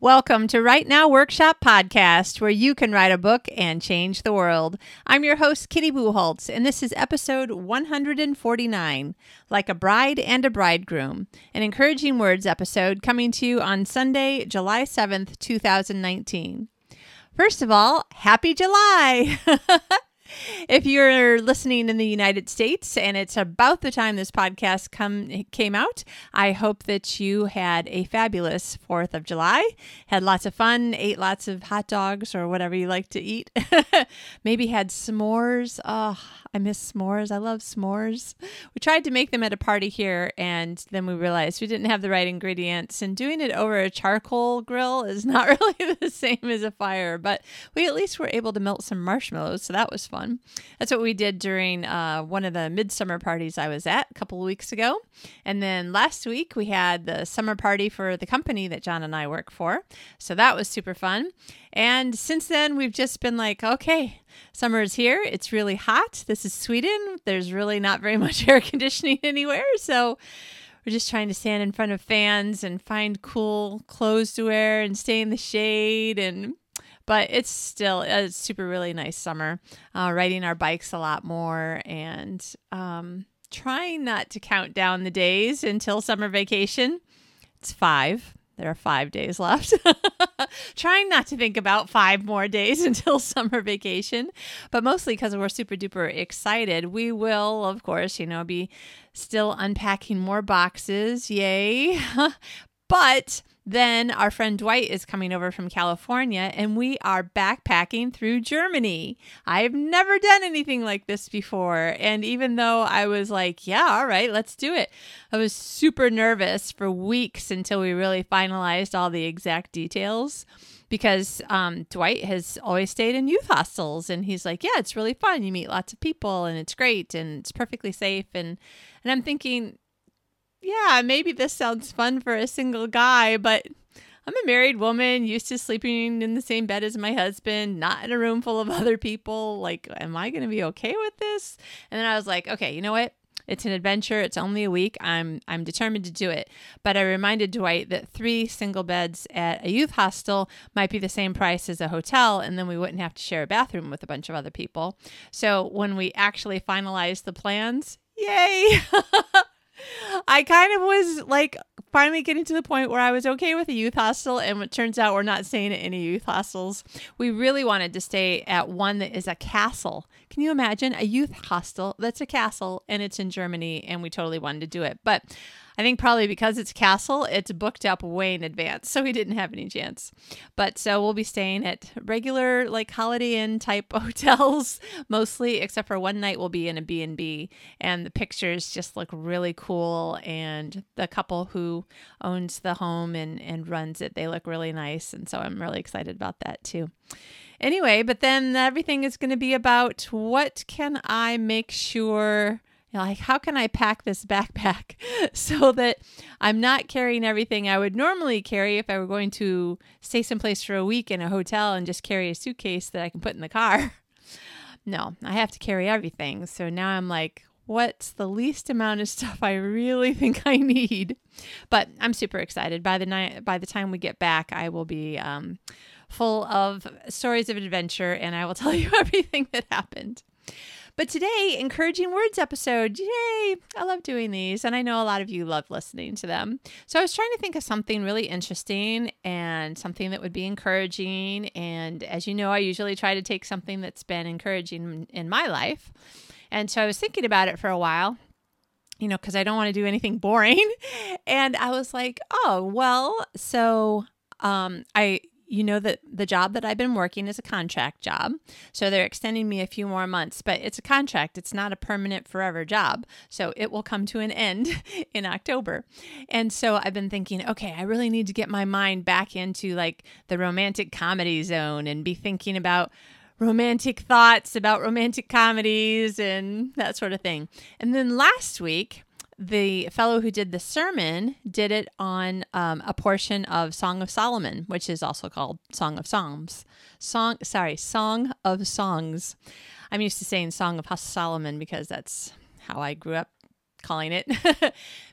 Welcome to Write Now Workshop Podcast, where you can write a book and change the world. I'm your host, Kitty Bucholtz, and this is episode 149 Like a Bride and a Bridegroom, an encouraging words episode coming to you on Sunday, July 7th, 2019. First of all, happy July! if you're listening in the United States and it's about the time this podcast come came out, I hope that you had a fabulous 4th of July, had lots of fun, ate lots of hot dogs or whatever you like to eat. Maybe had s'mores. Oh, I miss s'mores. I love s'mores. We tried to make them at a party here and then we realized we didn't have the right ingredients and doing it over a charcoal grill is not really the same as a fire, but we at least were able to melt some marshmallows, so that was fun. That's what we did during uh, one of the midsummer parties I was at a couple of weeks ago. And then last week we had the summer party for the company that John and I work for. So that was super fun. And since then, we've just been like, okay, summer is here. It's really hot. This is Sweden. There's really not very much air conditioning anywhere. So we're just trying to stand in front of fans and find cool clothes to wear and stay in the shade and but it's still a super really nice summer. Uh, riding our bikes a lot more and um, trying not to count down the days until summer vacation. It's five. There are five days left. Trying not to think about five more days until summer vacation, but mostly because we're super duper excited. We will, of course, you know, be still unpacking more boxes. Yay. but then our friend Dwight is coming over from California and we are backpacking through Germany. I've never done anything like this before. And even though I was like, yeah, all right, let's do it, I was super nervous for weeks until we really finalized all the exact details because um, Dwight has always stayed in youth hostels and he's like, yeah, it's really fun. You meet lots of people and it's great and it's perfectly safe. And, and I'm thinking, yeah, maybe this sounds fun for a single guy, but I'm a married woman used to sleeping in the same bed as my husband, not in a room full of other people. Like, am I going to be okay with this? And then I was like, okay, you know what? It's an adventure. It's only a week. I'm I'm determined to do it. But I reminded Dwight that three single beds at a youth hostel might be the same price as a hotel, and then we wouldn't have to share a bathroom with a bunch of other people. So when we actually finalized the plans, yay! I kind of was like finally getting to the point where I was okay with a youth hostel, and it turns out we're not staying at any youth hostels. We really wanted to stay at one that is a castle. Can you imagine a youth hostel that's a castle and it's in Germany? And we totally wanted to do it. But I think probably because it's castle, it's booked up way in advance, so we didn't have any chance. But so we'll be staying at regular like Holiday Inn type hotels mostly, except for one night we'll be in a B&B and the pictures just look really cool and the couple who owns the home and and runs it, they look really nice and so I'm really excited about that too. Anyway, but then everything is going to be about what can I make sure like, how can I pack this backpack so that I'm not carrying everything I would normally carry if I were going to stay someplace for a week in a hotel and just carry a suitcase that I can put in the car? No, I have to carry everything. So now I'm like, what's the least amount of stuff I really think I need? But I'm super excited. By the night, by the time we get back, I will be um, full of stories of adventure, and I will tell you everything that happened. But today, encouraging words episode. Yay! I love doing these, and I know a lot of you love listening to them. So I was trying to think of something really interesting and something that would be encouraging. And as you know, I usually try to take something that's been encouraging in my life. And so I was thinking about it for a while you know, because I don't want to do anything boring. And I was like, oh, well, so um, I you know that the job that I've been working is a contract job. So they're extending me a few more months, but it's a contract. It's not a permanent forever job. So it will come to an end in October. And so I've been thinking, okay, I really need to get my mind back into like the romantic comedy zone and be thinking about romantic thoughts about romantic comedies and that sort of thing. And then last week, the fellow who did the sermon did it on um, a portion of Song of Solomon, which is also called Song of Psalms. Song, sorry, Song of Songs. I'm used to saying Song of Solomon because that's how I grew up calling it.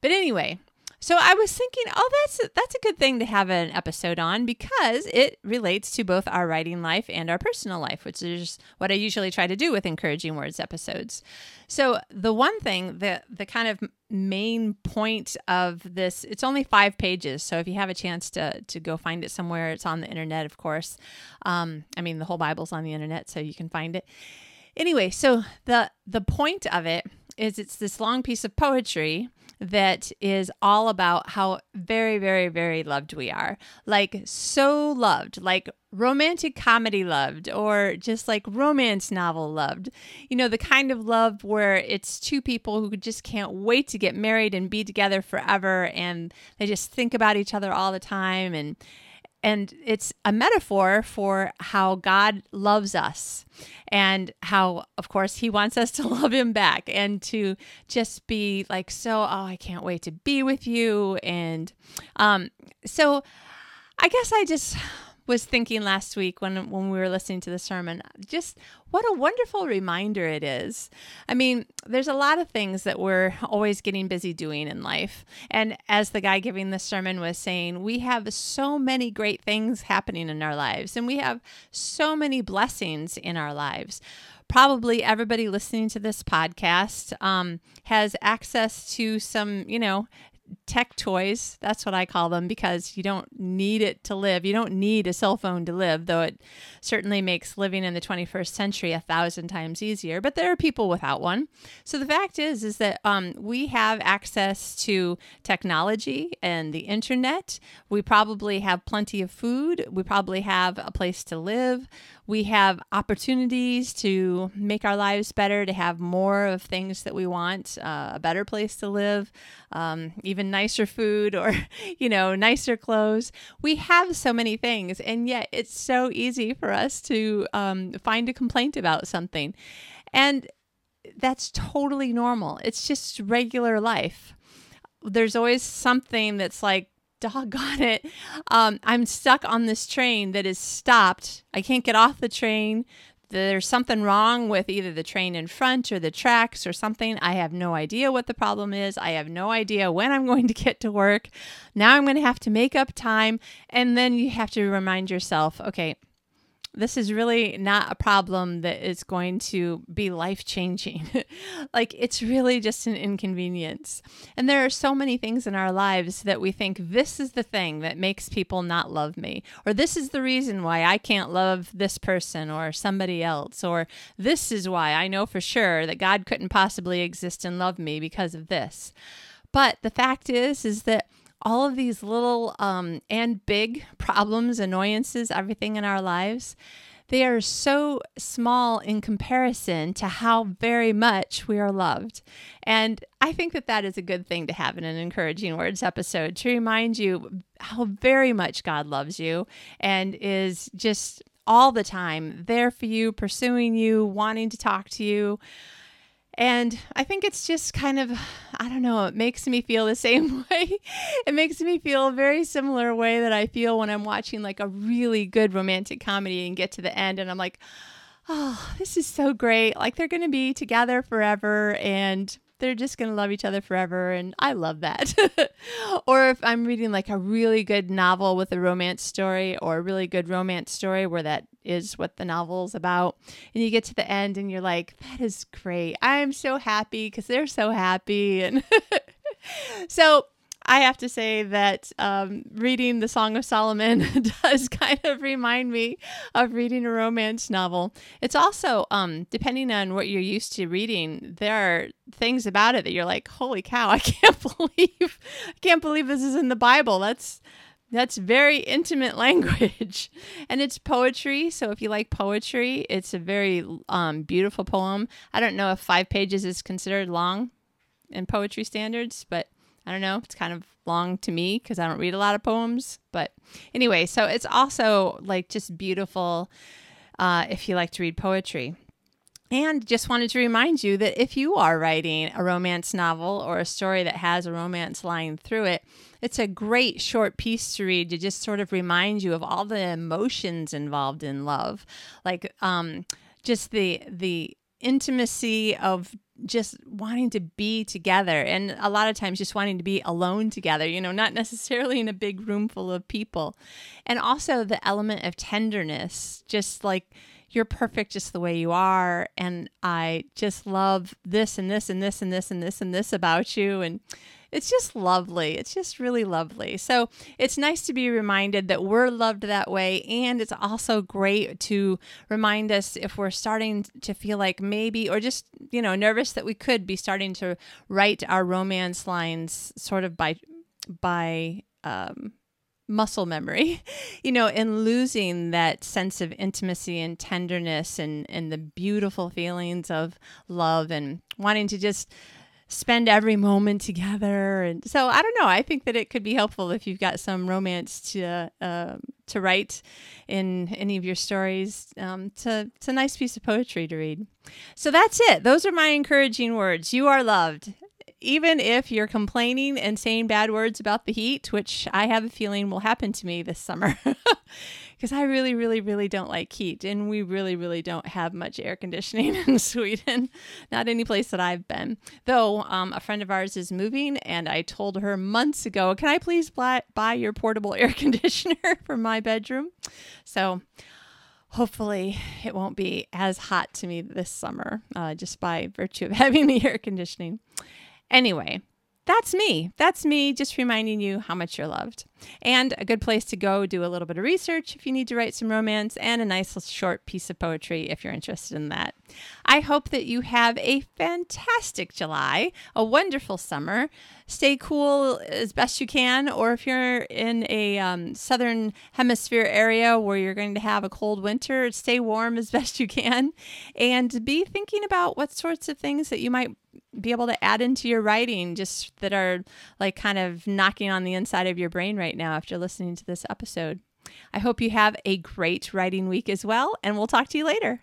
but anyway, So I was thinking, oh, that's that's a good thing to have an episode on because it relates to both our writing life and our personal life, which is what I usually try to do with encouraging words episodes. So the one thing, the the kind of main point of this, it's only five pages. So if you have a chance to to go find it somewhere, it's on the internet, of course. Um, I mean, the whole Bible's on the internet, so you can find it. Anyway, so the the point of it is it's this long piece of poetry that is all about how very, very, very loved we are. Like, so loved, like romantic comedy loved, or just like romance novel loved. You know, the kind of love where it's two people who just can't wait to get married and be together forever, and they just think about each other all the time. And and it's a metaphor for how God loves us and how, of course, He wants us to love Him back and to just be like, so, oh, I can't wait to be with you. And um, so I guess I just was thinking last week when when we were listening to the sermon just what a wonderful reminder it is. I mean, there's a lot of things that we're always getting busy doing in life. And as the guy giving the sermon was saying, we have so many great things happening in our lives and we have so many blessings in our lives probably everybody listening to this podcast um, has access to some, you know, tech toys. That's what I call them because you don't need it to live. You don't need a cell phone to live, though it certainly makes living in the 21st century a thousand times easier. But there are people without one. So the fact is, is that um, we have access to technology and the internet. We probably have plenty of food. We probably have a place to live. We have opportunities to make our lives better, to have more of things that we want, uh, a better place to live, um, even nicer food or, you know, nicer clothes. We have so many things, and yet it's so easy for us to um, find a complaint about something. And that's totally normal. It's just regular life. There's always something that's like, doggone it. Um, I'm stuck on this train that is stopped. I can't get off the train. There's something wrong with either the train in front or the tracks or something. I have no idea what the problem is. I have no idea when I'm going to get to work. Now I'm going to have to make up time. And then you have to remind yourself okay, this is really not a problem that is going to be life changing. like, it's really just an inconvenience. And there are so many things in our lives that we think this is the thing that makes people not love me, or this is the reason why I can't love this person or somebody else, or this is why I know for sure that God couldn't possibly exist and love me because of this. But the fact is, is that all of these little um, and big problems, annoyances, everything in our lives, they are so small in comparison to how very much we are loved. And I think that that is a good thing to have in an encouraging words episode to remind you how very much God loves you and is just all the time there for you, pursuing you, wanting to talk to you. And I think it's just kind of, I don't know, it makes me feel the same way. it makes me feel a very similar way that I feel when I'm watching like a really good romantic comedy and get to the end and I'm like, oh, this is so great. Like they're going to be together forever and they're just going to love each other forever. And I love that. or if I'm reading like a really good novel with a romance story or a really good romance story where that is what the novel is about. And you get to the end and you're like, that is great. I'm so happy because they're so happy. And so I have to say that um, reading the Song of Solomon does kind of remind me of reading a romance novel. It's also, um, depending on what you're used to reading, there are things about it that you're like, "Holy cow! I can't believe, I can't believe this is in the Bible." That's that's very intimate language. and it's poetry. So if you like poetry, it's a very um, beautiful poem. I don't know if five pages is considered long in poetry standards, but I don't know. It's kind of long to me because I don't read a lot of poems. But anyway, so it's also like just beautiful uh, if you like to read poetry. And just wanted to remind you that if you are writing a romance novel or a story that has a romance line through it, it's a great short piece to read to just sort of remind you of all the emotions involved in love. Like um, just the the intimacy of just wanting to be together and a lot of times just wanting to be alone together, you know, not necessarily in a big room full of people. And also the element of tenderness, just like you're perfect just the way you are and I just love this and this and this and this and this and this about you and it's just lovely. It's just really lovely. So it's nice to be reminded that we're loved that way. And it's also great to remind us if we're starting to feel like maybe, or just, you know, nervous that we could be starting to write our romance lines sort of by, by, um, muscle memory, you know, and losing that sense of intimacy and tenderness and, and the beautiful feelings of love and wanting to just spend every moment together. And so I don't know. I think that it could be helpful if you've got some romance to uh, to write in any of your stories. Um, to, it's a nice piece of poetry to read. So that's it. Those are my encouraging words. You are loved. Even if you're complaining and saying bad words about the heat, which I have a feeling will happen to me this summer. because I really, really, really don't like heat. And we really, really don't have much air conditioning in Sweden, not any place that I've been. Though um, a friend of ours is moving, and I told her months ago, Can I please buy, buy your portable air conditioner for my bedroom? So, hopefully it won't be as hot to me this summer uh, just by virtue of having the air conditioning. Anyway, that's me. That's me just reminding you how much you're loved. And a good place to go do a little bit of research if you need to write some romance, and a nice short piece of poetry if you're interested in that. I hope that you have a fantastic July, a wonderful summer. Stay cool as best you can, or if you're in a um, southern hemisphere area where you're going to have a cold winter, stay warm as best you can, and be thinking about what sorts of things that you might be able to add into your writing just that are like kind of knocking on the inside of your brain right now after listening to this episode. I hope you have a great writing week as well, and we'll talk to you later.